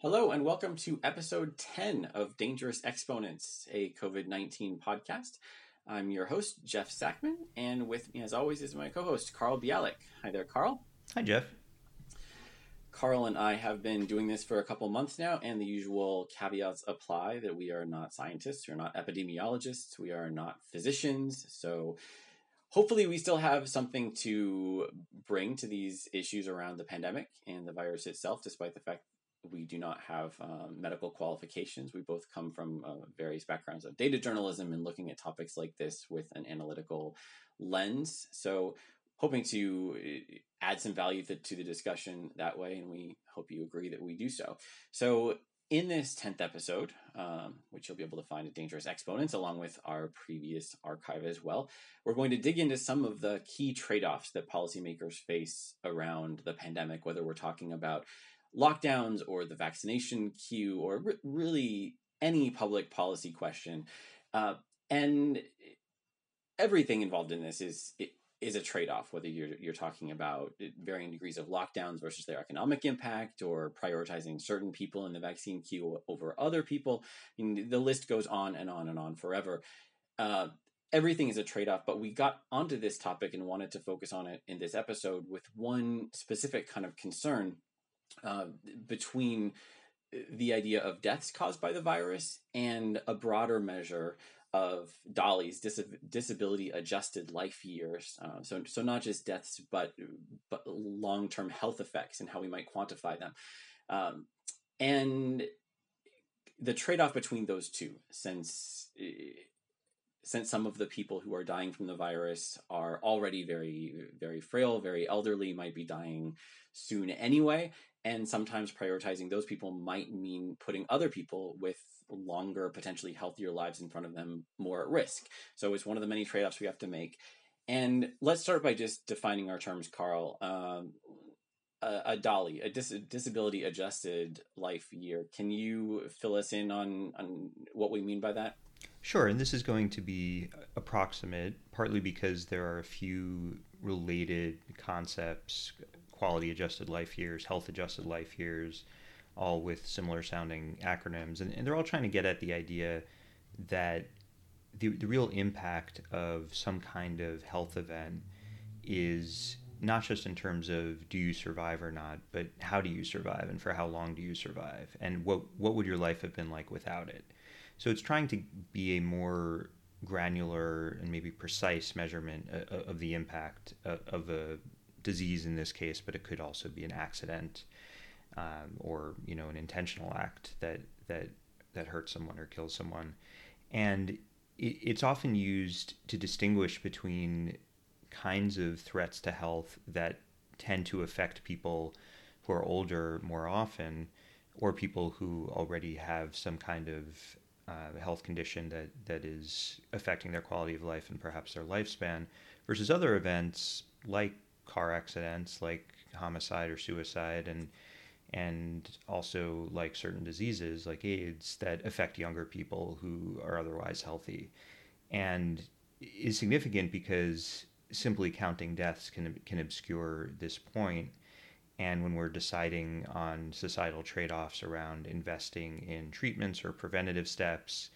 Hello, and welcome to episode 10 of Dangerous Exponents, a COVID 19 podcast. I'm your host, Jeff Sackmann, and with me, as always, is my co host, Carl Bialik. Hi there, Carl. Hi, Jeff. Carl and I have been doing this for a couple months now, and the usual caveats apply that we are not scientists, we are not epidemiologists, we are not physicians. So hopefully, we still have something to bring to these issues around the pandemic and the virus itself, despite the fact we do not have um, medical qualifications. We both come from uh, various backgrounds of data journalism and looking at topics like this with an analytical lens. So, hoping to uh, add some value to, to the discussion that way, and we hope you agree that we do so. So, in this 10th episode, um, which you'll be able to find at Dangerous Exponents along with our previous archive as well, we're going to dig into some of the key trade offs that policymakers face around the pandemic, whether we're talking about lockdowns or the vaccination queue or re- really any public policy question. Uh, and everything involved in this is is a trade off. Whether you're you're talking about varying degrees of lockdowns versus their economic impact, or prioritizing certain people in the vaccine queue over other people, I mean, the list goes on and on and on forever. Uh, everything is a trade off, but we got onto this topic and wanted to focus on it in this episode with one specific kind of concern uh, between uh, the idea of deaths caused by the virus and a broader measure of DALY's dis- disability adjusted life years. Uh, so, so not just deaths, but but long term health effects and how we might quantify them. Um, and the trade off between those two, since uh, since some of the people who are dying from the virus are already very very frail, very elderly, might be dying soon anyway, and sometimes prioritizing those people might mean putting other people with longer potentially healthier lives in front of them more at risk so it's one of the many trade-offs we have to make and let's start by just defining our terms carl um, a, a DALY, a dis- disability adjusted life year. Can you fill us in on, on what we mean by that? Sure, and this is going to be approximate, partly because there are a few related concepts quality adjusted life years, health adjusted life years, all with similar sounding acronyms. And, and they're all trying to get at the idea that the, the real impact of some kind of health event is not just in terms of do you survive or not, but how do you survive and for how long do you survive and what what would your life have been like without it. So it's trying to be a more granular and maybe precise measurement of the impact of a disease in this case, but it could also be an accident um, or you know an intentional act that that that hurts someone or kills someone, and it, it's often used to distinguish between kinds of threats to health that tend to affect people who are older more often, or people who already have some kind of uh, health condition that, that is affecting their quality of life and perhaps their lifespan, versus other events like car accidents like homicide or suicide and and also like certain diseases like AIDS that affect younger people who are otherwise healthy. And is significant because simply counting deaths can can obscure this point. And when we're deciding on societal trade-offs around investing in treatments or preventative steps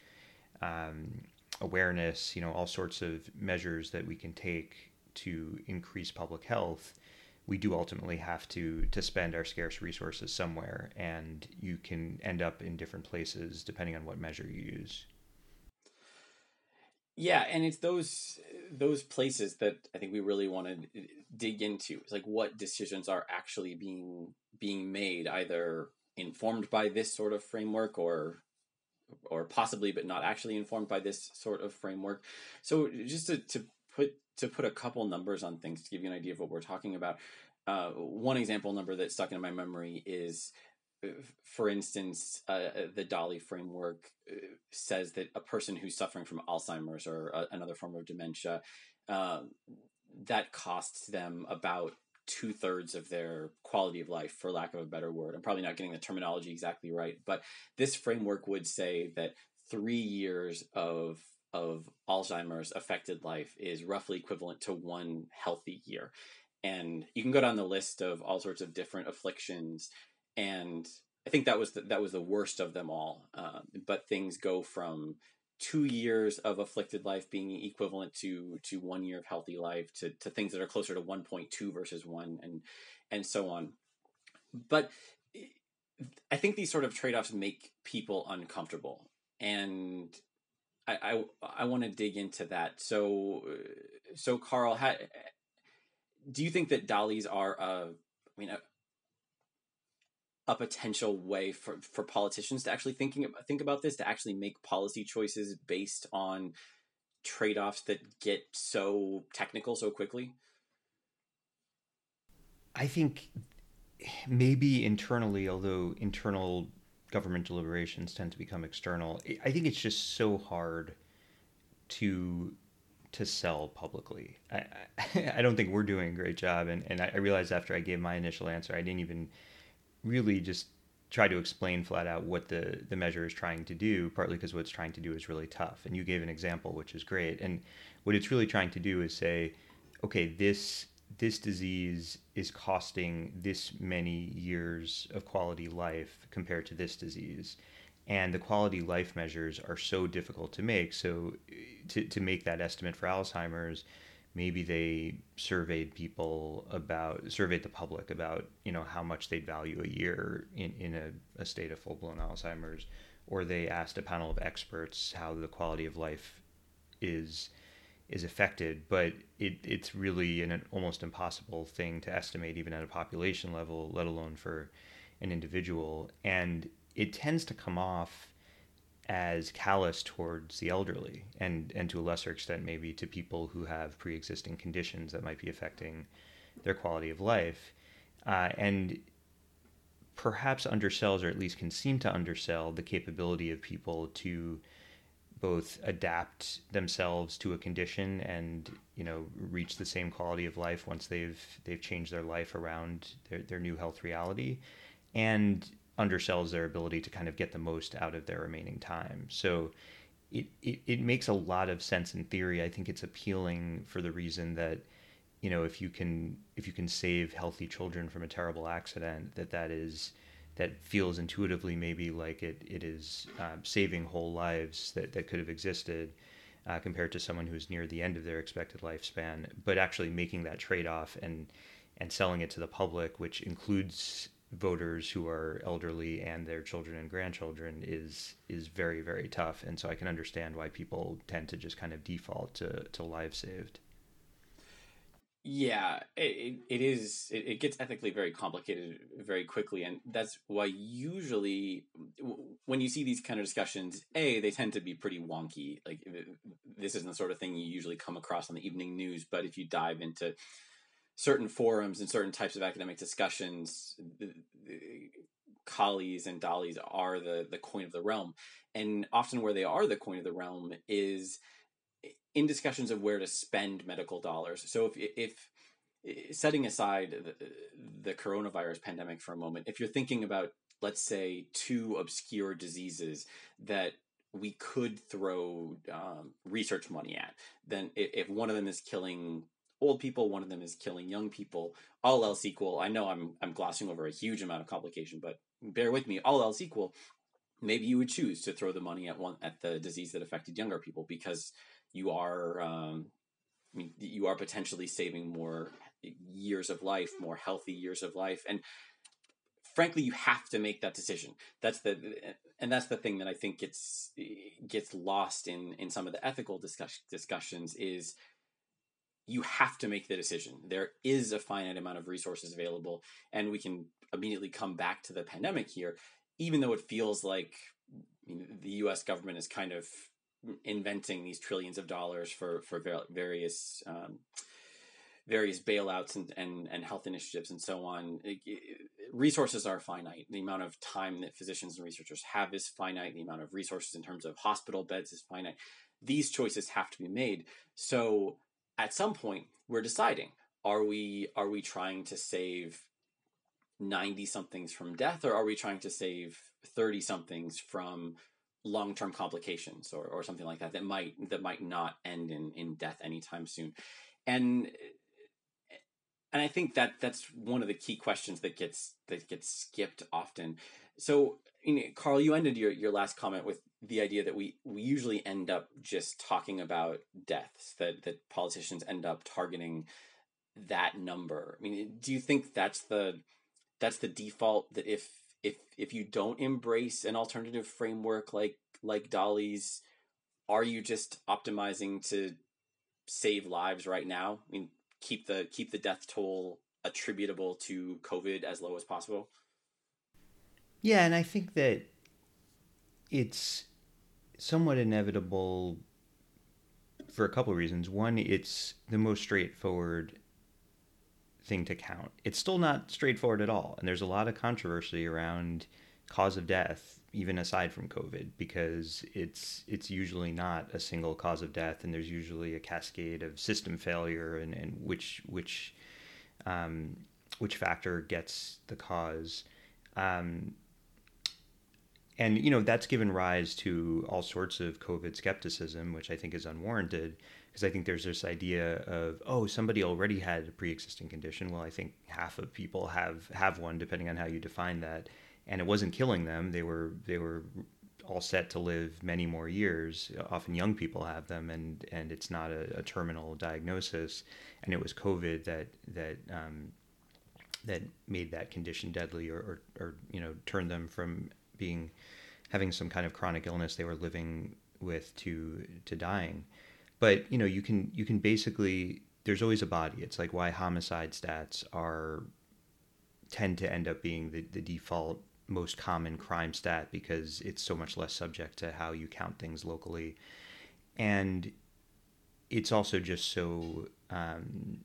um, awareness you know all sorts of measures that we can take to increase public health, we do ultimately have to to spend our scarce resources somewhere, and you can end up in different places depending on what measure you use. Yeah, and it's those those places that I think we really want to dig into. It's like what decisions are actually being being made, either informed by this sort of framework or or possibly but not actually informed by this sort of framework. So just to, to put to put a couple numbers on things to give you an idea of what we're talking about. Uh, one example number that stuck in my memory is, uh, for instance, uh, uh, the DALY framework uh, says that a person who's suffering from Alzheimer's or uh, another form of dementia, uh, that costs them about two thirds of their quality of life, for lack of a better word. I'm probably not getting the terminology exactly right, but this framework would say that three years of of Alzheimer's affected life is roughly equivalent to one healthy year. And you can go down the list of all sorts of different afflictions, and I think that was the, that was the worst of them all. Uh, but things go from two years of afflicted life being equivalent to to one year of healthy life to, to things that are closer to 1.2 versus one and and so on but i think these sort of trade-offs make people uncomfortable and i i, I want to dig into that. So so carl do you think that DALYs are uh, i mean a potential way for, for politicians to actually thinking think about this to actually make policy choices based on trade-offs that get so technical so quickly? I think maybe internally although internal government deliberations tend to become external i think it's just so hard to to sell publicly i i, I don't think we're doing a great job and, and i realized after i gave my initial answer i didn't even really just try to explain flat out what the, the measure is trying to do, partly because what it's trying to do is really tough. And you gave an example, which is great. And what it's really trying to do is say, okay, this this disease is costing this many years of quality life compared to this disease. And the quality life measures are so difficult to make. So to, to make that estimate for Alzheimer's, maybe they surveyed people about surveyed the public about you know how much they'd value a year in, in a, a state of full-blown alzheimer's or they asked a panel of experts how the quality of life is is affected but it, it's really an, an almost impossible thing to estimate even at a population level let alone for an individual. And it tends to come off as callous towards the elderly and and to a lesser extent maybe to people who have pre-existing conditions that might be affecting their quality of life. Uh, and perhaps undersells or at least can seem to undersell the capability of people to both adapt themselves to a condition and you know reach the same quality of life once they've they've changed their life around their, their new health reality and undersells their ability to kind of get the most out of their remaining time. So it, it, it makes a lot of sense in theory. I think it's appealing for the reason that, you know, if you can if you can save healthy children from a terrible accident, that that is that feels intuitively maybe like it it is um, saving whole lives that, that could have existed uh, compared to someone who's near the end of their expected lifespan. But actually making that trade off and and selling it to the public, which includes voters who are elderly and their children and grandchildren is is very very tough and so i can understand why people tend to just kind of default to to lives saved yeah it, it is it, it gets ethically very complicated very quickly and that's why usually when you see these kind of discussions a they tend to be pretty wonky like this isn't the sort of thing you usually come across on the evening news but if you dive into certain forums and certain types of academic discussions, QALYs and DALYs are the the coin of the realm, and often where they are the coin of the realm is in discussions of where to spend medical dollars. So if if setting aside the, the coronavirus pandemic for a moment, if you're thinking about let's say two obscure diseases that we could throw um, research money at, then if one of them is killing old people, one of them is killing young people. All else equal, I know I'm I'm glossing over a huge amount of complication, but bear with me. All else equal, maybe you would choose to throw the money at one at the disease that affected younger people because you are um, I mean, you are potentially saving more years of life, more healthy years of life, and frankly, you have to make that decision. That's the and that's the thing that I think gets gets lost in in some of the ethical discuss, discussions is you have to make the decision. There is a finite amount of resources available, and we can immediately come back to the pandemic here, even though it feels like the U.S. government is kind of inventing these trillions of dollars for for various um, various bailouts and, and and health initiatives and so on. It, it, resources are finite. The amount of time that physicians and researchers have is finite. The amount of resources in terms of hospital beds is finite. These choices have to be made. So at some point we're deciding are we are we trying to save 90 somethings from death or are we trying to save 30 somethings from long-term complications or, or something like that that might that might not end in in death anytime soon and and I think that that's one of the key questions that gets that gets skipped often. So, you know, Carl, you ended your, your last comment with the idea that we, we usually end up just talking about deaths, that, that politicians end up targeting that number. I mean, do you think that's the that's the default that if if if you don't embrace an alternative framework like like DALY's, are you just optimizing to save lives right now? I mean, keep the keep the death toll attributable to COVID as low as possible. Yeah, and I think that it's somewhat inevitable for a couple of reasons. One, it's the most straightforward thing to count. It's still not straightforward at all, and there's a lot of controversy around cause of death even aside from covid because it's it's usually not a single cause of death and there's usually a cascade of system failure and, and which which um, which factor gets the cause um, and you know that's given rise to all sorts of covid skepticism which i think is unwarranted because i think there's this idea of oh somebody already had a pre-existing condition. Well i think half of people have have one depending on how you define that. And it wasn't killing them. They were they were all set to live many more years. Often young people have them and and it's not a, a terminal diagnosis. And it was covid that that um, that made that condition deadly or, or, or you know turned them from being having some kind of chronic illness they were living with to to dying. But you know, you can you can basically there's always a body. It's like why homicide stats are tend to end up being the, the default most common crime stat because it's so much less subject to how you count things locally. And it's also just so um,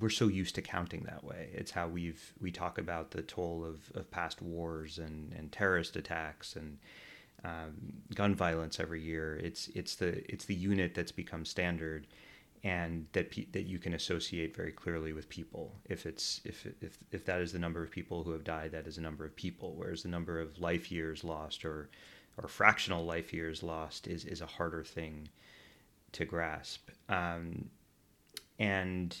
we're so used to counting that way. It's how we've we talk about the toll of, of past wars and, and terrorist attacks and um, gun violence every year. It's it's the it's the unit that's become standard, and that pe- that you can associate very clearly with people. If it's if if if that is the number of people who have died, that is a number of people. Whereas the number of life years lost or or fractional life years lost is is a harder thing to grasp. Um, and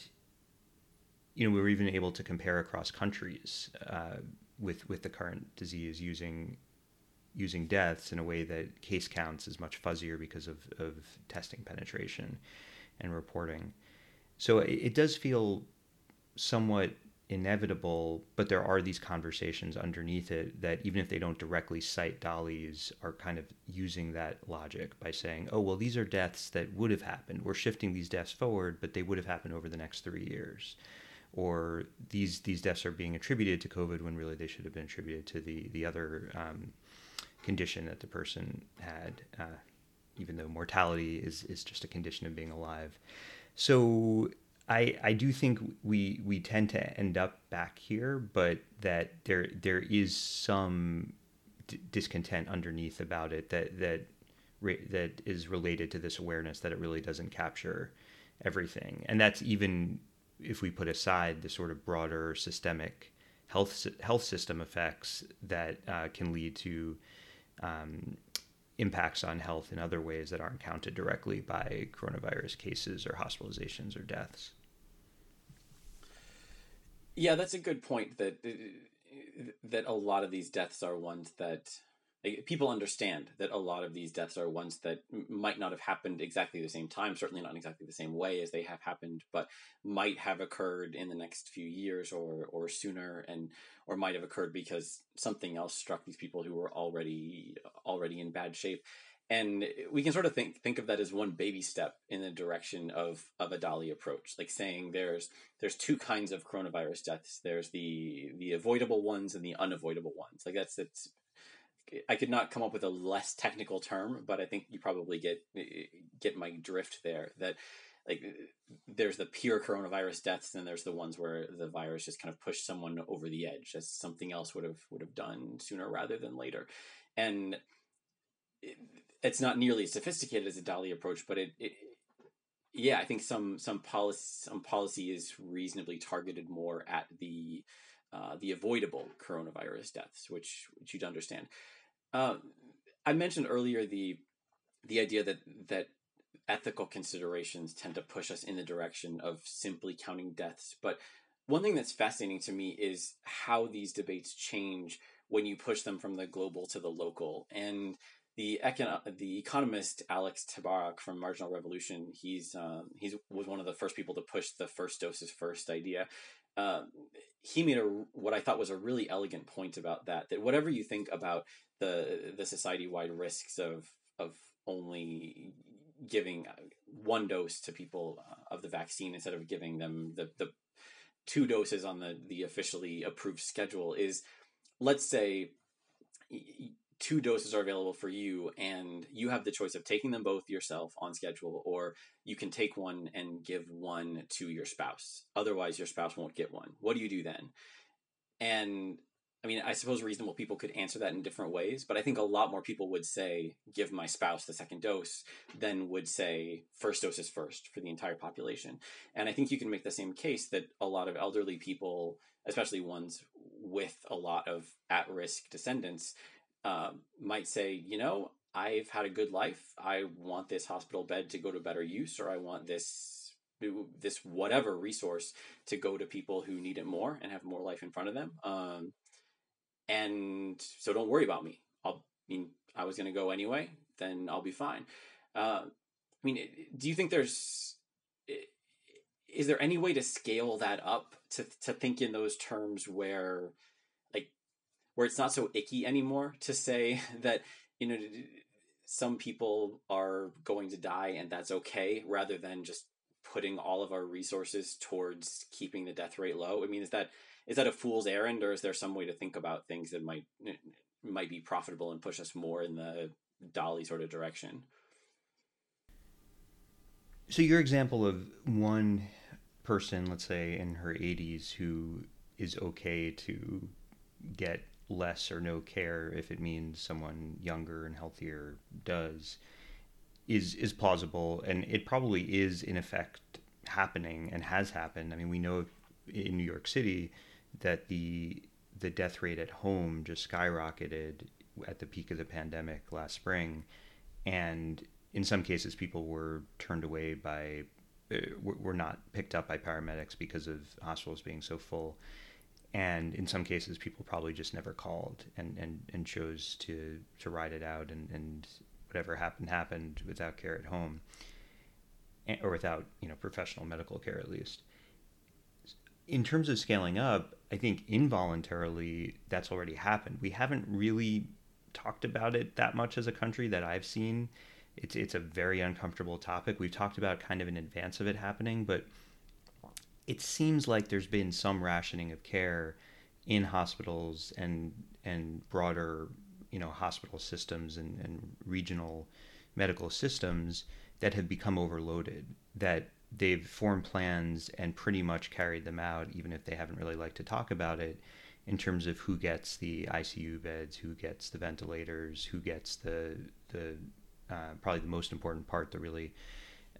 you know, we were even able to compare across countries uh, with with the current disease using using deaths in a way that case counts is much fuzzier because of, of testing penetration and reporting. So it, it does feel somewhat inevitable, but there are these conversations underneath it that even if they don't directly cite DALY's, are kind of using that logic by saying, oh, well, these are deaths that would have happened. We're shifting these deaths forward, but they would have happened over the next three years or these these deaths are being attributed to COVID when really they should have been attributed to the the other um, condition that the person had, uh, even though mortality is is just a condition of being alive. So I I do think we we tend to end up back here, but that there there is some d- discontent underneath about it that that that is related to this awareness that it really doesn't capture everything, and that's even if we put aside the sort of broader systemic health health system effects that uh, can lead to um, impacts on health in other ways that aren't counted directly by coronavirus cases or hospitalizations or deaths. Yeah, that's a good point. That that a lot of these deaths are ones that people understand that a lot of these deaths are ones that might not have happened exactly the same time, certainly not exactly the same way as they have happened, but might have occurred in the next few years or or sooner, and or might have occurred because something else struck these people who were already already in bad shape. And we can sort of think think of that as one baby step in the direction of of a DALY approach, like saying there's there's two kinds of coronavirus deaths. There's the the avoidable ones and the unavoidable ones. Like that's it's I could not come up with a less technical term, but I think you probably get get my drift there. That like there's the pure coronavirus deaths, and there's the ones where the virus just kind of pushed someone over the edge, as something else would have would have done sooner rather than later, and it, it's not nearly as sophisticated as a DALY approach, but it, it yeah, I think some some policy some policy is reasonably targeted more at the uh, the avoidable coronavirus deaths, which which you'd understand. Uh, I mentioned earlier the the idea that that ethical considerations tend to push us in the direction of simply counting deaths. But one thing that's fascinating to me is how these debates change when you push them from the global to the local. And the econ- the economist Alex Tabarrok from Marginal Revolution, he's um, he's was one of the first people to push the first doses first idea. Uh, he made a what I thought was a really elegant point about that. That whatever you think about the the society wide risks of of only giving one dose to people uh, of the vaccine instead of giving them the the two doses on the the officially approved schedule is let's say two doses are available for you and you have the choice of taking them both yourself on schedule or you can take one and give one to your spouse. Otherwise your spouse won't get one. What do you do then? And i mean i suppose reasonable people could answer that in different ways but i think a lot more people would say give my spouse the second dose than would say first dose is first for the entire population. And i think you can make the same case that a lot of elderly people especially ones with a lot of at-risk descendants uh, might say, you know, I've had a good life. I want this hospital bed to go to better use, or I want this this whatever resource to go to people who need it more and have more life in front of them. Um, and so don't worry about me. I'll I mean I was going to go anyway. Then I'll be fine. Uh, I mean, do you think there's is there any way to scale that up to to think in those terms where where it's not so icky anymore to say that you know some people are going to die and that's okay rather than just putting all of our resources towards keeping the death rate low. I mean is that is that a fool's errand or is there some way to think about things that might might be profitable and push us more in the DALY sort of direction? So your example of one person let's say in her 80s who is okay to get less or no care if it means someone younger and healthier does is is plausible. And it probably is in effect happening and has happened. I mean, we know in New York City that the the death rate at home just skyrocketed at the peak of the pandemic last spring. And in some cases people were turned away by uh, were not picked up by paramedics because of hospitals being so full and in some cases people probably just never called and, and, and chose to, to ride it out and, and whatever happened happened without care at home or without you know professional medical care at least. In terms of scaling up i think involuntarily that's already happened. We haven't really talked about it that much as a country that i've seen. It's it's a very uncomfortable topic. We've talked about kind of in advance of it happening but it seems like there's been some rationing of care in hospitals and and broader you know hospital systems and, and regional medical systems that have become overloaded that they've formed plans and pretty much carried them out even if they haven't really liked to talk about it in terms of who gets the ICU beds who gets the ventilators who gets the the uh, probably the most important part the really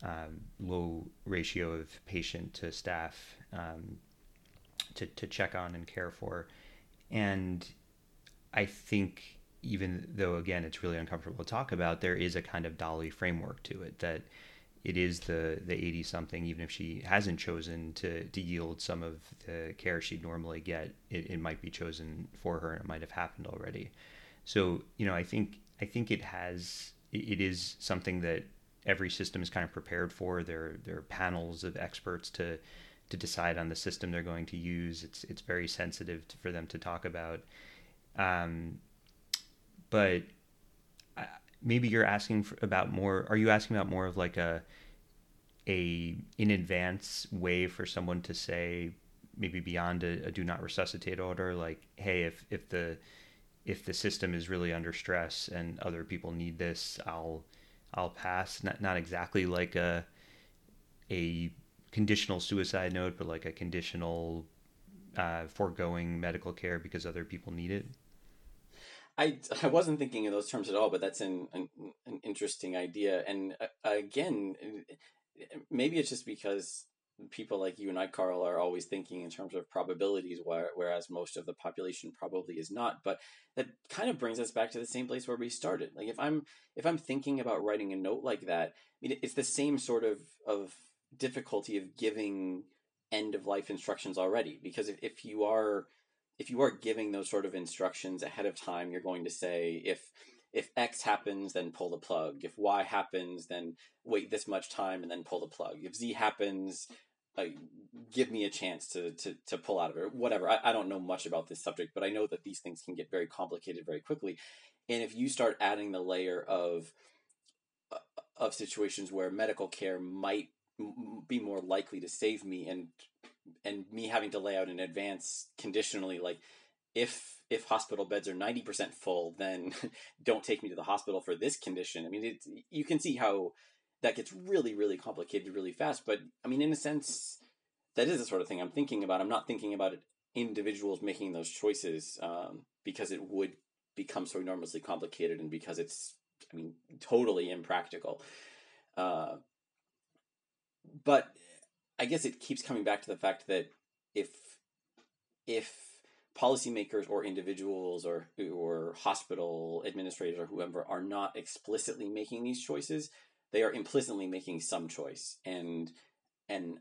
um, low ratio of patient to staff um, to, to check on and care for. And I think, even though, again, it's really uncomfortable to talk about, there is a kind of DALY framework to it that it is the, the 80 something, even if she hasn't chosen to, to yield some of the care she'd normally get, it, it might be chosen for her and it might have happened already. So, you know, I think, I think it has, it is something that every system is kind of prepared for. There, there are panels of experts to to decide on the system they're going to use. It's it's very sensitive to, for them to talk about. Um, but uh, maybe you're asking for, about more. Are you asking about more of like a a in advance way for someone to say maybe beyond a, a do not resuscitate order, like hey, if if the if the system is really under stress and other people need this, I'll I'll pass. Not not exactly like a a conditional suicide note, but like a conditional uh, foregoing medical care because other people need it. I, I wasn't thinking in those terms at all, but that's an an, an interesting idea. And uh, again, maybe it's just because people like you and I, Carl, are always thinking in terms of probabilities, whereas most of the population probably is not. But that kind of brings us back to the same place where we started. Like if I'm if I'm thinking about writing a note like that, I mean, it's the same sort of of difficulty of giving end of life instructions already. Because if, if you are if you are giving those sort of instructions ahead of time, you're going to say if if X happens, then pull the plug. If Y happens, then wait this much time and then pull the plug. If Z happens, give me a chance to, to, to pull out of it. Whatever. I, I don't know much about this subject, but I know that these things can get very complicated very quickly. And if you start adding the layer of uh, of situations where medical care might be more likely to save me and and me having to lay out in advance conditionally like if if hospital beds are 90% full then don't take me to the hospital for this condition i mean it, you can see how that gets really really complicated really fast but i mean in a sense that is the sort of thing i'm thinking about. I'm not thinking about it individuals making those choices um, because it would become so enormously complicated and because it's i mean totally impractical. Uh, but I guess it keeps coming back to the fact that if if policymakers or individuals or or hospital administrators or whoever are not explicitly making these choices, they are implicitly making some choice, and and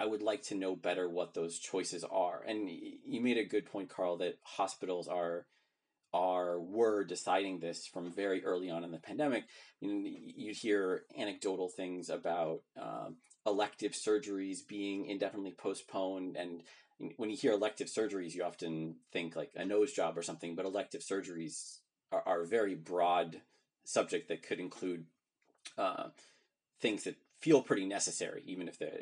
I would like to know better what those choices are. And you made a good point, Carl, that hospitals are are were deciding this from very early on in the pandemic. You know, you'd hear anecdotal things about um, elective surgeries being indefinitely postponed, and when you hear elective surgeries, you often think like a nose job or something. But elective surgeries are, are a very broad subject that could include uh, things that feel pretty necessary, even if they're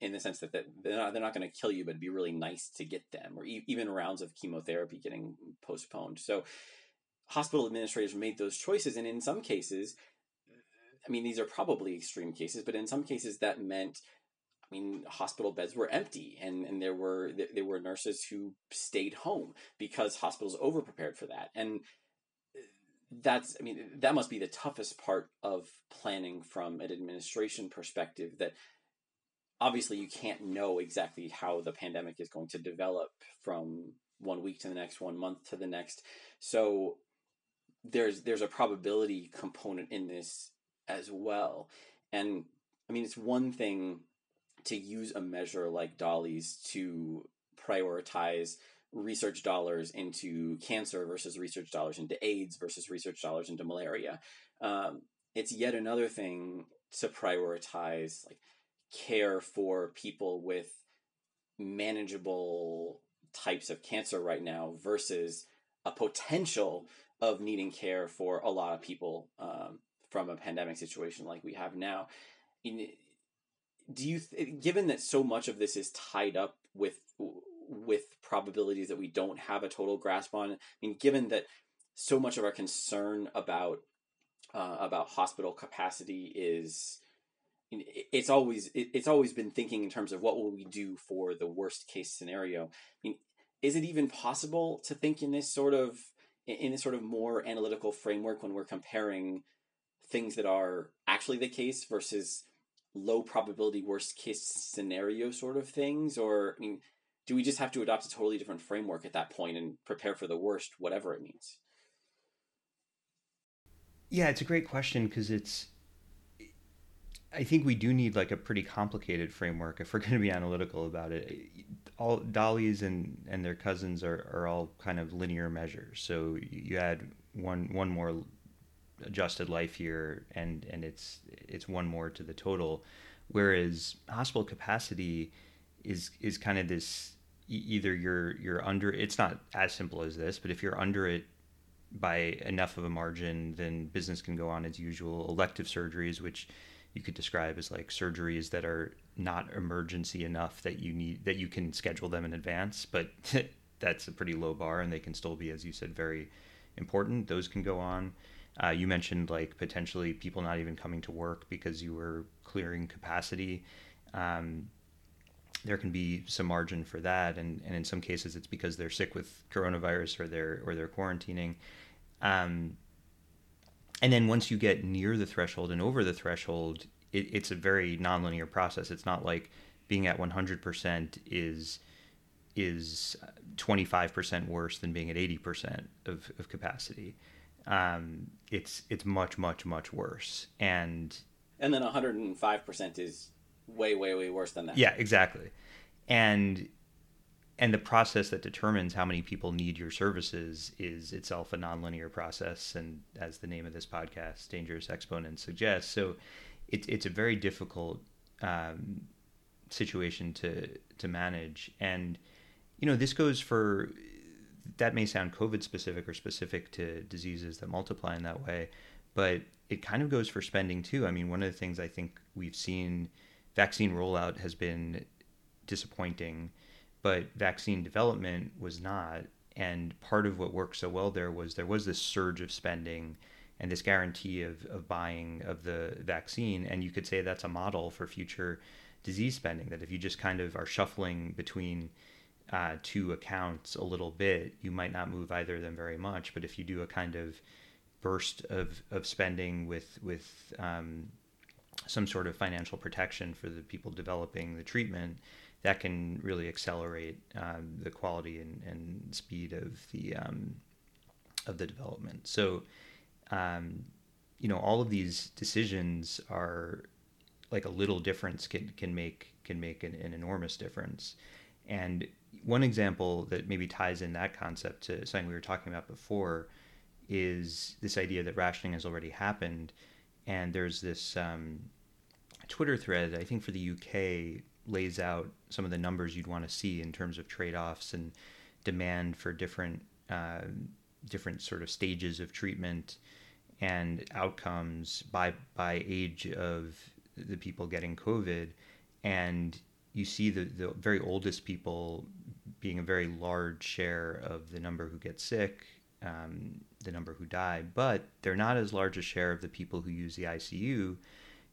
in the sense that they're not, they're not going to kill you, but it'd be really nice to get them, or even rounds of chemotherapy getting postponed. So, hospital administrators made those choices, and in some cases, I mean, these are probably extreme cases, but in some cases, that meant I mean, hospital beds were empty, and, and there were there were nurses who stayed home because hospitals overprepared for that. And that's i mean that must be the toughest part of planning from an administration perspective that obviously you can't know exactly how the pandemic is going to develop from one week to the next one month to the next. So there's there's a probability component in this as well. And i mean it's one thing to use a measure like DALY's to prioritize research dollars into cancer versus research dollars into AIDS versus research dollars into malaria. Um, it's yet another thing to prioritize like care for people with manageable types of cancer right now versus a potential of needing care for a lot of people um, from a pandemic situation like we have now. In, do you, th- given that so much of this is tied up with with probabilities that we don't have a total grasp on. I mean, given that so much of our concern about uh, about hospital capacity is it's always it's always been thinking in terms of what will we do for the worst case scenario. I mean, is it even possible to think in this sort of in this sort of more analytical framework when we're comparing things that are actually the case versus low probability worst case scenario sort of things or I mean do we just have to adopt a totally different framework at that point and prepare for the worst, whatever it means? Yeah, it's a great question because it's. I think we do need like a pretty complicated framework if we're going to be analytical about it. All DALY's and and their cousins are, are all kind of linear measures. So you add one one more adjusted life year and and it's it's one more to the total, whereas hospital capacity is is kind of this either you're you're under it's not as simple as this but if you're under it by enough of a margin then business can go on as usual. Elective surgeries which you could describe as like surgeries that are not emergency enough that you need that you can schedule them in advance but that's a pretty low bar and they can still be as you said very important. Those can go on. Uh, you mentioned like potentially people not even coming to work because you were clearing capacity. Um, there can be some margin for that, and, and in some cases it's because they're sick with coronavirus or they're or they're quarantining. Um, and then once you get near the threshold and over the threshold, it, it's a very nonlinear process. It's not like being at 100% is is 25% worse than being at 80% of, of capacity. Um, it's it's much much much worse, and and then 105% is way way way worse than that. Yeah, exactly, and and the process that determines how many people need your services is itself a nonlinear process and as the name of this podcast dangerous exponents suggests. So it, it's a very difficult um, situation to to manage. And you know this goes for that may sound covid specific or specific to diseases that multiply in that way but it kind of goes for spending too. I mean one of the things i think we've seen vaccine rollout has been disappointing but vaccine development was not. And part of what worked so well there was there was this surge of spending and this guarantee of, of buying of the vaccine. And you could say that's a model for future disease spending, that if you just kind of are shuffling between uh, two accounts a little bit, you might not move either of them very much. But if you do a kind of burst of, of spending with, with um, some sort of financial protection for the people developing the treatment, that can really accelerate um, the quality and, and, speed of the um, of the development. So, um, you know, all of these decisions are like a little difference can can make can make an, an enormous difference. And one example that maybe ties in that concept to something we were talking about before is this idea that rationing has already happened, and there's this um, Twitter thread I think for the UK lays out some of the numbers you'd want to see in terms of trade-offs and demand for different uh, different sort of stages of treatment and outcomes by by age of the people getting COVID, and you see the, the very oldest people being a very large share of the number who get sick, um, the number who die, but they're not as large a share of the people who use the ICU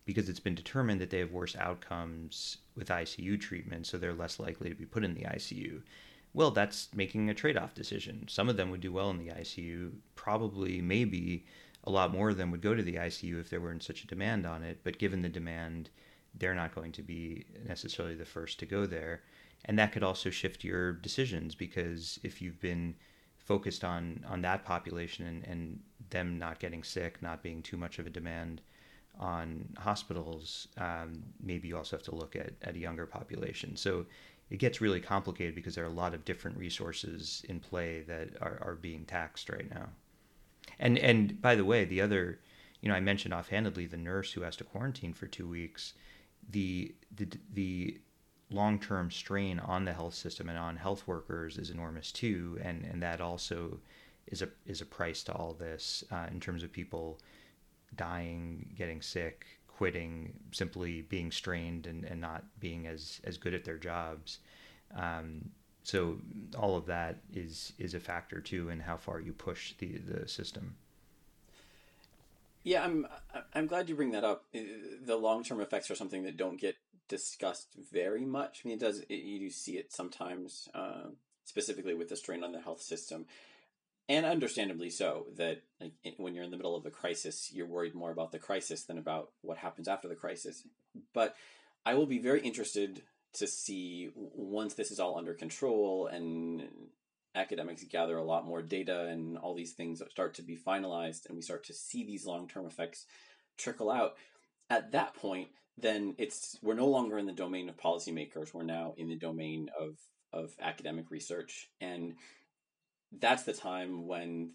because it's been determined that they have worse outcomes with ICU treatment, so they're less likely to be put in the ICU. Well, that's making a trade off decision. Some of them would do well in the ICU, probably, maybe a lot more of them would go to the ICU if there weren't such a demand on it, but given the demand, they're not going to be necessarily the first to go there. And that could also shift your decisions because if you've been focused on, on that population and, and them not getting sick, not being too much of a demand, on hospitals, um, maybe you also have to look at, at a younger population. So it gets really complicated because there are a lot of different resources in play that are, are being taxed right now. And and by the way, the other, you know, I mentioned offhandedly the nurse who has to quarantine for two weeks. The the the long term strain on the health system and on health workers is enormous too, and and that also is a is a price to all this uh, in terms of people dying, getting sick, quitting, simply being strained and, and not being as, as good at their jobs. Um, so all of that is is a factor too in how far you push the, the system. Yeah, I'm I'm glad you bring that up. The long term effects are something that don't get discussed very much. I mean, it does. It, you do see it sometimes, uh, specifically with the strain on the health system and understandably so that like when you're in the middle of a crisis you're worried more about the crisis than about what happens after the crisis but i will be very interested to see once this is all under control and academics gather a lot more data and all these things start to be finalized and we start to see these long-term effects trickle out at that point then it's we're no longer in the domain of policymakers we're now in the domain of of academic research and that's the time when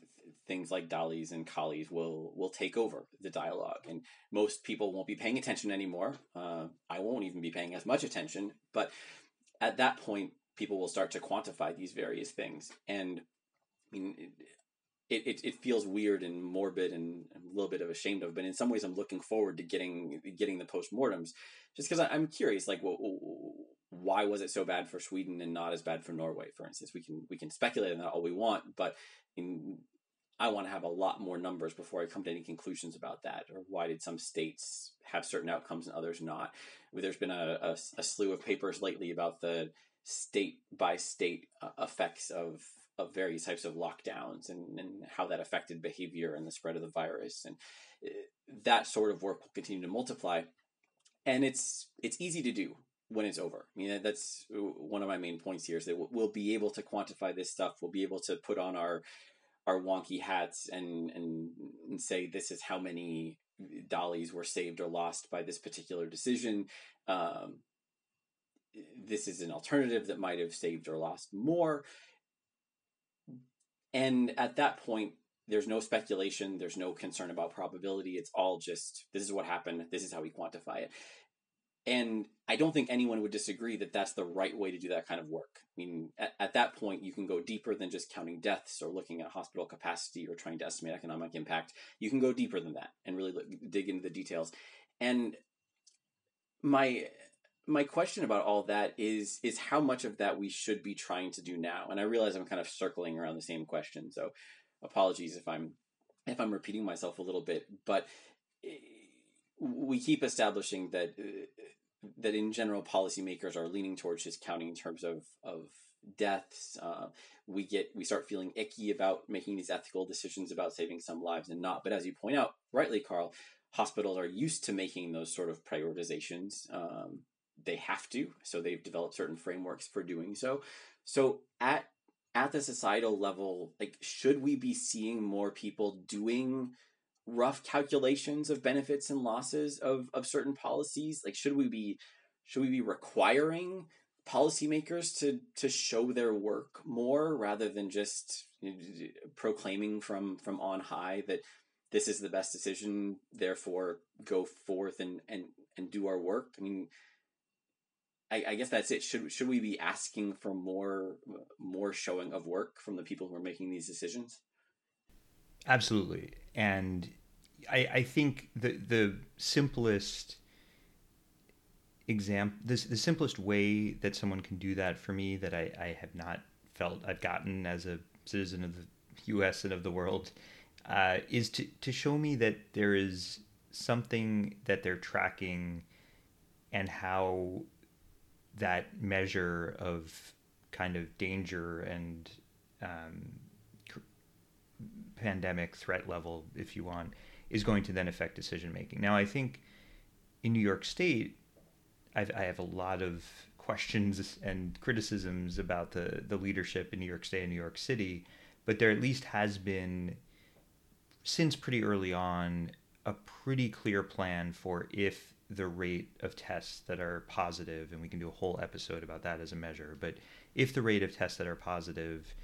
things like DALYs and QALYs will will take over the dialogue, and most people won't be paying attention anymore. Uh, I won't even be paying as much attention, but at that point, people will start to quantify these various things, and I mean. It, it, it feels weird and morbid and a little bit of ashamed of, but in some ways I'm looking forward to getting getting the postmortems, just because I'm curious, like, well, why was it so bad for Sweden and not as bad for Norway, for instance? We can we can speculate on that all we want, but in, I want to have a lot more numbers before I come to any conclusions about that. Or why did some states have certain outcomes and others not? There's been a, a, a slew of papers lately about the state by state effects of of various types of lockdowns and, and how that affected behavior and the spread of the virus and uh, that sort of work will continue to multiply and it's it's easy to do when it's over. I mean, that's one of my main points here is that we'll be able to quantify this stuff. We'll be able to put on our our wonky hats and and, and say this is how many DALYs were saved or lost by this particular decision. Um, this is an alternative that might have saved or lost more. And at that point, there's no speculation, there's no concern about probability. It's all just this is what happened, this is how we quantify it. And I don't think anyone would disagree that that's the right way to do that kind of work. I mean, at, at that point, you can go deeper than just counting deaths or looking at hospital capacity or trying to estimate economic impact. You can go deeper than that and really look, dig into the details. And my my question about all that is is how much of that we should be trying to do now. And I realize I'm kind of circling around the same question, so apologies if I'm if I'm repeating myself a little bit, but eh, we keep establishing that uh, that in general policymakers are leaning towards just counting in terms of of deaths. Uh, we get we start feeling icky about making these ethical decisions about saving some lives and not. But as you point out rightly, Carl, hospitals are used to making those sort of prioritizations. Um, they have to, so they've developed certain frameworks for doing so. So at at the societal level, like should we be seeing more people doing rough calculations of benefits and losses of, of certain policies? Like, should we be should we be requiring policymakers to to show their work more rather than just proclaiming from from on high that this is the best decision, therefore go forth and and and do our work? I mean. I, I guess that's it. Should should we be asking for more more showing of work from the people who are making these decisions? Absolutely. And I, I think the the simplest example this the simplest way that someone can do that for me that I, I have not felt I've gotten as a citizen of the US and of the world uh, is to, to show me that there is something that they're tracking and how that measure of kind of danger and um, pandemic threat level, if you want, is going to then affect decision making. Now, I think in New York State, I've, I have a lot of questions and criticisms about the, the leadership in New York State and New York City, but there at least has been, since pretty early on, a pretty clear plan for if the rate of tests that are positive, and we can do a whole episode about that as a measure, but if the rate of tests that are positive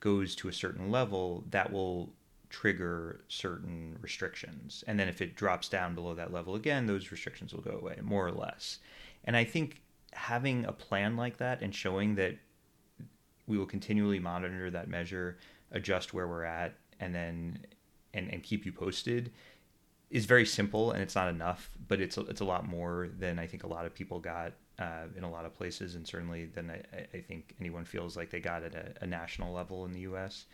goes to a certain level, that will trigger certain restrictions. And then if it drops down below that level again, those restrictions will go away, more or less. And I think having a plan like that and showing that we will continually monitor that measure, adjust where we're at, and then and, and keep you posted is very simple and it's not enough, but it's a, it's a lot more than I think a lot of people got uh, in a lot of places, and certainly than I, I think anyone feels like they got at a, a national level in the U.S.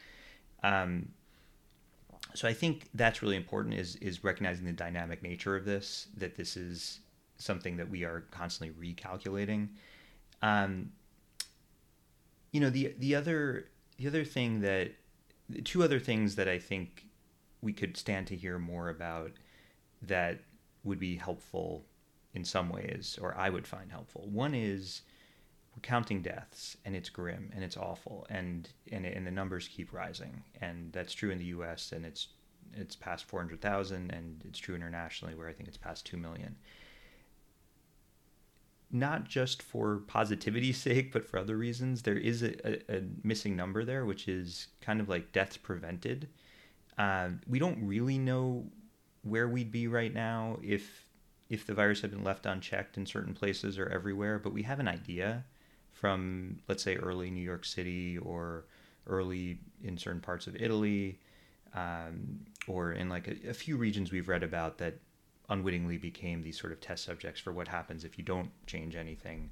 Um, so I think that's really important is is recognizing the dynamic nature of this that this is something that we are constantly recalculating. Um, you know the the other the other thing that two other things that I think we could stand to hear more about that would be helpful in some ways, or I would find helpful. One is we're counting deaths and it's grim and it's awful and and, and the numbers keep rising. And that's true in the US and it's it's past 400,000 and it's true internationally where I think it's past 2 million. Not just for positivity's sake but for other reasons there is a, a, a missing number there which is kind of like deaths prevented. Um, we don't really know where we'd be right now if if the virus had been left unchecked in certain places or everywhere but we have an idea from let's say early New York City or early in certain parts of Italy, um, or in like a, a, few regions we've read about that unwittingly became these sort of test subjects for what happens if you don't change anything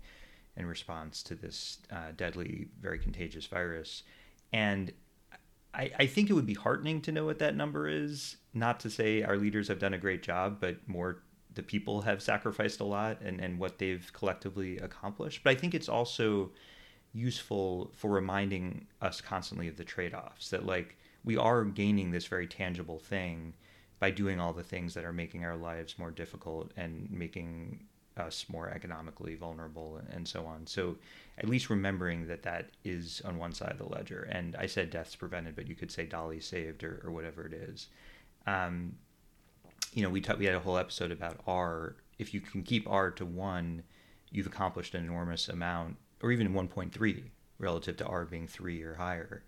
in response to this uh, deadly, very contagious virus. And I, I think it would be heartening to know what that number is. Not to say our leaders have done a great job, but more the people have sacrificed a lot and, and what they've collectively accomplished. But I think it's also useful for reminding us constantly of the trade offs that, like, we are gaining this very tangible thing by doing all the things that are making our lives more difficult and making us more economically vulnerable and so on. So at least remembering that that is on one side of the ledger. And I said deaths prevented, but you could say DALY saved or, or whatever it is. Um, you know, we t- we had a whole episode about R. If you can keep R to one, you've accomplished an enormous amount, or even 1.3 relative to R being three or higher.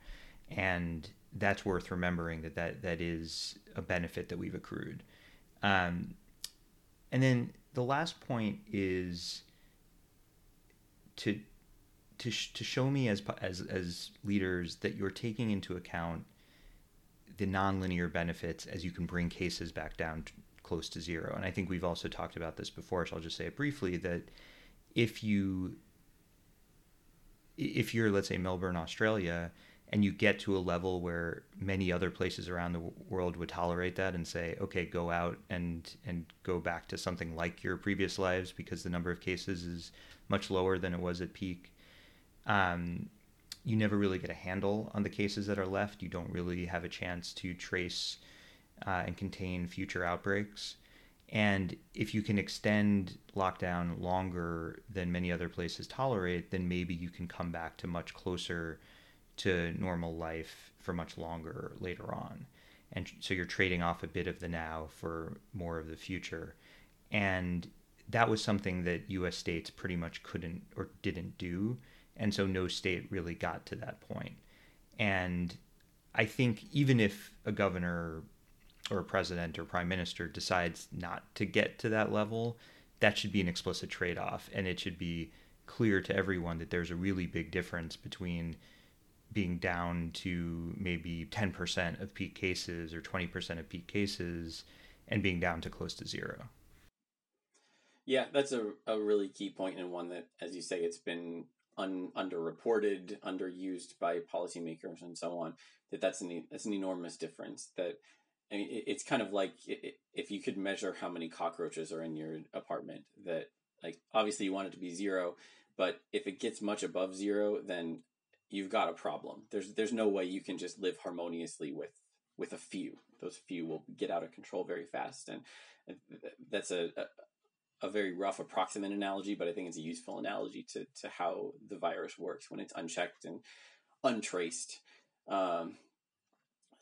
And that's worth remembering that that, that is a benefit that we've accrued. Um, and then the last point is to to sh- to show me as as as leaders that you're taking into account the nonlinear benefits as you can bring cases back down to close to zero. And I think we've also talked about this before, so I'll just say it briefly that if you if you're let's say Melbourne, Australia, and you get to a level where many other places around the world would tolerate that and say, okay, go out and and go back to something like your previous lives because the number of cases is much lower than it was at peak. Um, you never really get a handle on the cases that are left. You don't really have a chance to trace uh, and contain future outbreaks. And if you can extend lockdown longer than many other places tolerate, then maybe you can come back to much closer to normal life for much longer later on. And so you're trading off a bit of the now for more of the future. And that was something that US states pretty much couldn't or didn't do. And so no state really got to that point. And I think even if a governor or a president or prime minister decides not to get to that level, that should be an explicit trade off. And it should be clear to everyone that there's a really big difference between being down to maybe 10% of peak cases or 20% of peak cases and being down to close to zero. Yeah, that's a, a really key point and one that, as you say, it's been un, underreported, underused by policymakers and so on. That that's an that's an enormous difference. That I mean, it, it's kind of like if you could measure how many cockroaches are in your apartment. That like obviously you want it to be zero, but if it gets much above zero, then you've got a problem. There's there's no way you can just live harmoniously with with a few. Those few will get out of control very fast, and that's a, a, a very rough approximate analogy, but I think it's a useful analogy to to how the virus works when it's unchecked and untraced. Um,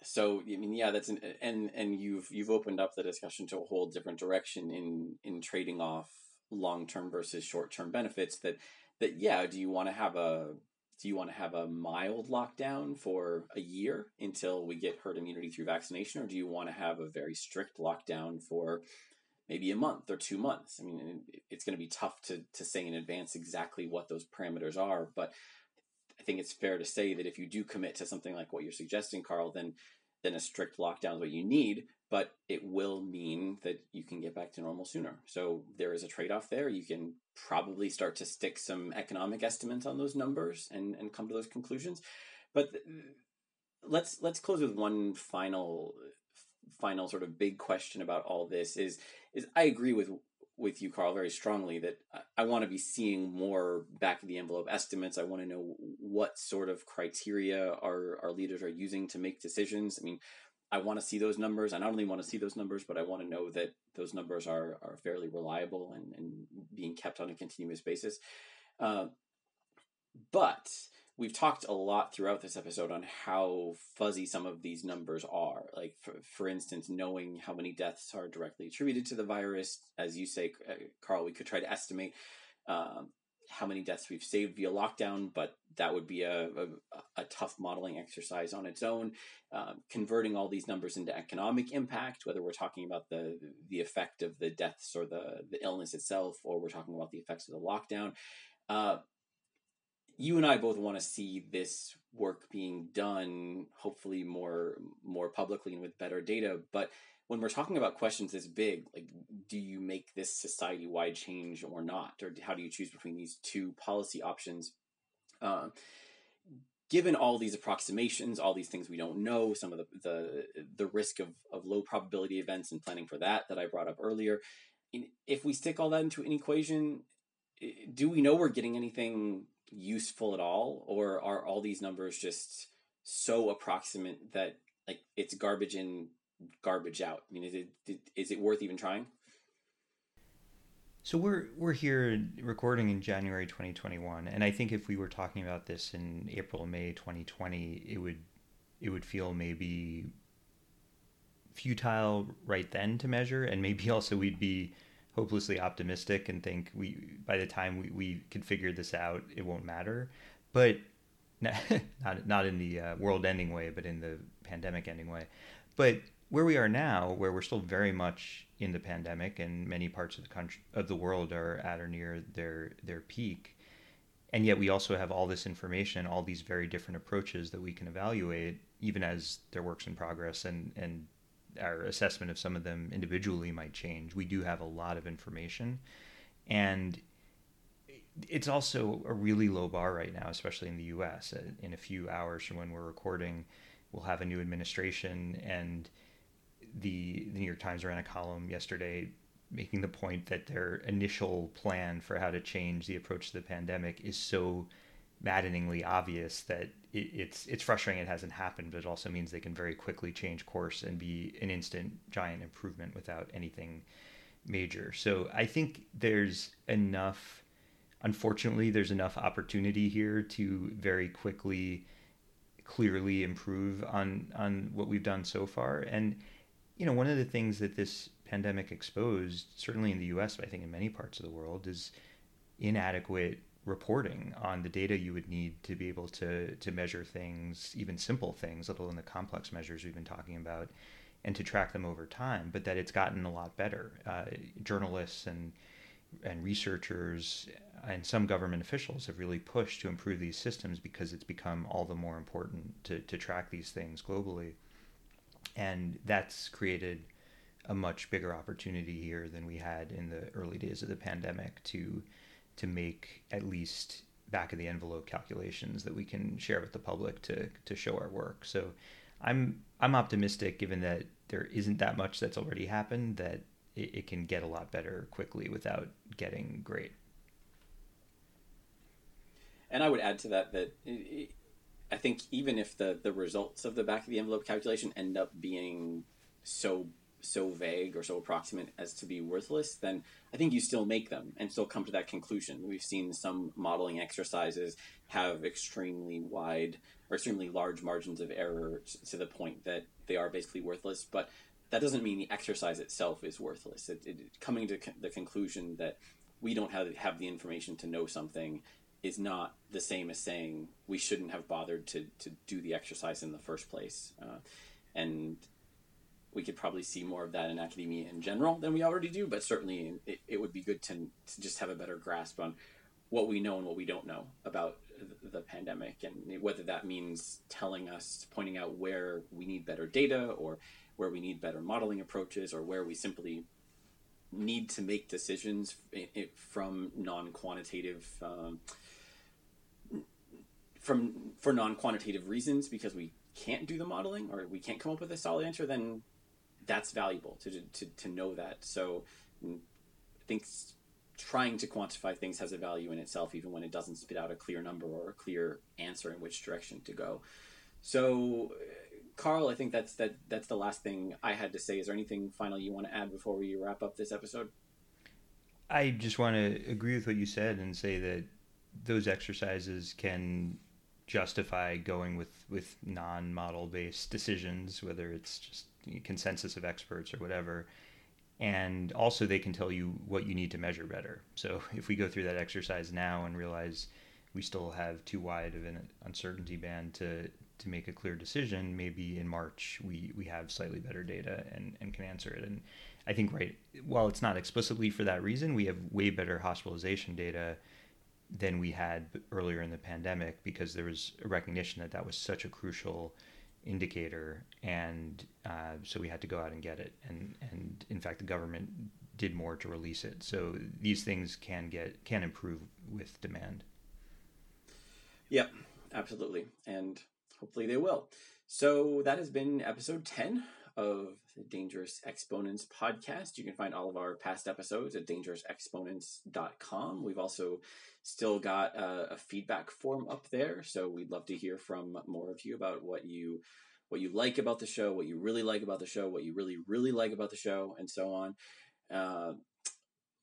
so I mean, yeah, that's an and and you've you've opened up the discussion to a whole different direction in in trading off long term versus short term benefits. That that yeah, do you want to have a do you want to have a mild lockdown for a year until we get herd immunity through vaccination, or do you want to have a very strict lockdown for maybe a month or two months? I mean, it's going to be tough to, to say in advance exactly what those parameters are, but I think it's fair to say that if you do commit to something like what you're suggesting, Carl, then then a strict lockdown is what you need, but it will mean that you can get back to normal sooner. So there is a trade off there. You can probably start to stick some economic estimates on those numbers and, and come to those conclusions. But let's let's close with one final final sort of big question about all this is is I agree with with you, Carl, very strongly that I, want to be seeing more back of the envelope estimates. I want to know what sort of criteria our, our leaders are using to make decisions. I mean, I want to see those numbers. I not only want to see those numbers, but I want to know that those numbers are, are fairly reliable and, and being kept on a continuous basis. Uh, but we've talked a lot throughout this episode on how fuzzy some of these numbers are. Like, for, for instance, knowing how many deaths are directly attributed to the virus. As you say, uh, Carl, we could try to estimate um, how many deaths we've saved via lockdown, but that would be a, a, a tough modeling exercise on its own. Um, converting all these numbers into economic impact, whether we're talking about the the effect of the deaths or the the illness itself, or we're talking about the effects of the lockdown. Uh, you and I both want to see this work being done, hopefully more more publicly and with better data. But when we're talking about questions this big, like do you make this society wide change or not, or how do you choose between these two policy options? Uh, given all these approximations, all these things we don't know, some of the the, the risk of, of low probability events and planning for that that I brought up earlier, if we stick all that into an equation, do we know we're getting anything useful at all, or are all these numbers just so approximate that like it's garbage in garbage out? I mean, is it is it worth even trying? So we're we're here recording in January 2021, and I think if we were talking about this in April, May 2020, it would it would feel maybe futile right then to measure, and maybe also we'd be hopelessly optimistic and think we by the time we, we can figure this out, it won't matter. But not not in the uh, world ending way, but in the pandemic ending way. But where we are now, where we're still very much in the pandemic, and many parts of the country of the world are at or near their their peak, and yet we also have all this information, all these very different approaches that we can evaluate, even as their works in progress, and and our assessment of some of them individually might change. We do have a lot of information, and it's also a really low bar right now, especially in the U.S. In a few hours from when we're recording, we'll have a new administration and the, the New York Times ran a column yesterday making the point that their initial plan for how to change the approach to the pandemic is so maddeningly obvious that it, it's it's frustrating it hasn't happened, but it also means they can very quickly change course and be an instant giant improvement without anything major. So I think there's enough. Unfortunately, there's enough opportunity here to very quickly, clearly improve on on what we've done so far, and you know, one of the things that this pandemic exposed, certainly in the US, but I think in many parts of the world, is inadequate reporting on the data you would need to be able to to measure things, even simple things, let alone the complex measures we've been talking about, and to track them over time. But that it's gotten a lot better. Uh, journalists and and researchers and some government officials have really pushed to improve these systems because it's become all the more important to, to track these things globally and that's created a much bigger opportunity here than we had in the early days of the pandemic to to make at least back of the envelope calculations that we can share with the public to to show our work. So I'm I'm optimistic given that there isn't that much that's already happened that it, it can get a lot better quickly without getting great. And I would add to that that I think even if the the results of the back of the envelope calculation end up being so so vague or so approximate as to be worthless, then I think you still make them and still come to that conclusion. We've seen some modeling exercises have extremely wide or extremely large margins of error to the point that they are basically worthless, but that doesn't mean the exercise itself is worthless. It, it, coming to the conclusion that we don't have, have the information to know something is not the same as saying we shouldn't have bothered to, to do the exercise in the first place. Uh, and we could probably see more of that in academia in general than we already do, but certainly it, it would be good to, to just have a better grasp on what we know and what we don't know about the, pandemic, and whether that means telling us, pointing out where we need better data or where we need better modeling approaches or where we simply need to make decisions from non-quantitative um, from for non-quantitative reasons because we can't do the modeling or we can't come up with a solid answer, then that's valuable to to, to know that. So mm, I think trying to quantify things has a value in itself, even when it doesn't spit out a clear number or a clear answer in which direction to go. So, Carl, I think that's that that's the last thing I had to say. Is there anything final you want to add before we wrap up this episode? I just want to agree with what you said and say that those exercises can justify going with with non-model based decisions whether it's just consensus of experts or whatever. And also they can tell you what you need to measure better. So if we go through that exercise now and realize we still have too wide of an uncertainty band to to make a clear decision maybe in march we we have slightly better data and and can answer it. And i think right while it's not explicitly for that reason we have way better hospitalization data than we had earlier in the pandemic because there was a recognition that that was such a crucial indicator, and uh, so we had to go out and get it. And and in fact, the government did more to release it. So these things can get can improve with demand. Yep, absolutely, and hopefully they will. So that has been episode ten of the Dangerous Exponents podcast. You can find all of our past episodes at dangerousexponents.com. We've also still got a, a, feedback form up there, so we'd love to hear from more of you about what you what you like about the show, what you really like about the show, what you really really like about the show, and so on. Uh,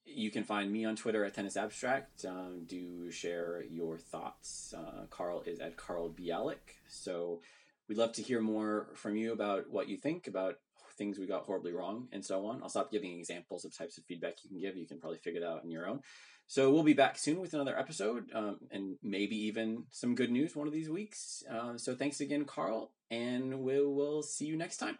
you can find me on Twitter at Tennis Abstract. Um, do share your thoughts. Uh, Carl is at Carl Bialik. So we'd love to hear more from you about what you think about things we got horribly wrong and so on. I'll stop giving examples of types of feedback you can give. You can probably figure that out on your own. So we'll be back soon with another episode um, and maybe even some good news one of these weeks. Uh, so thanks again, Carl, and we will see you next time.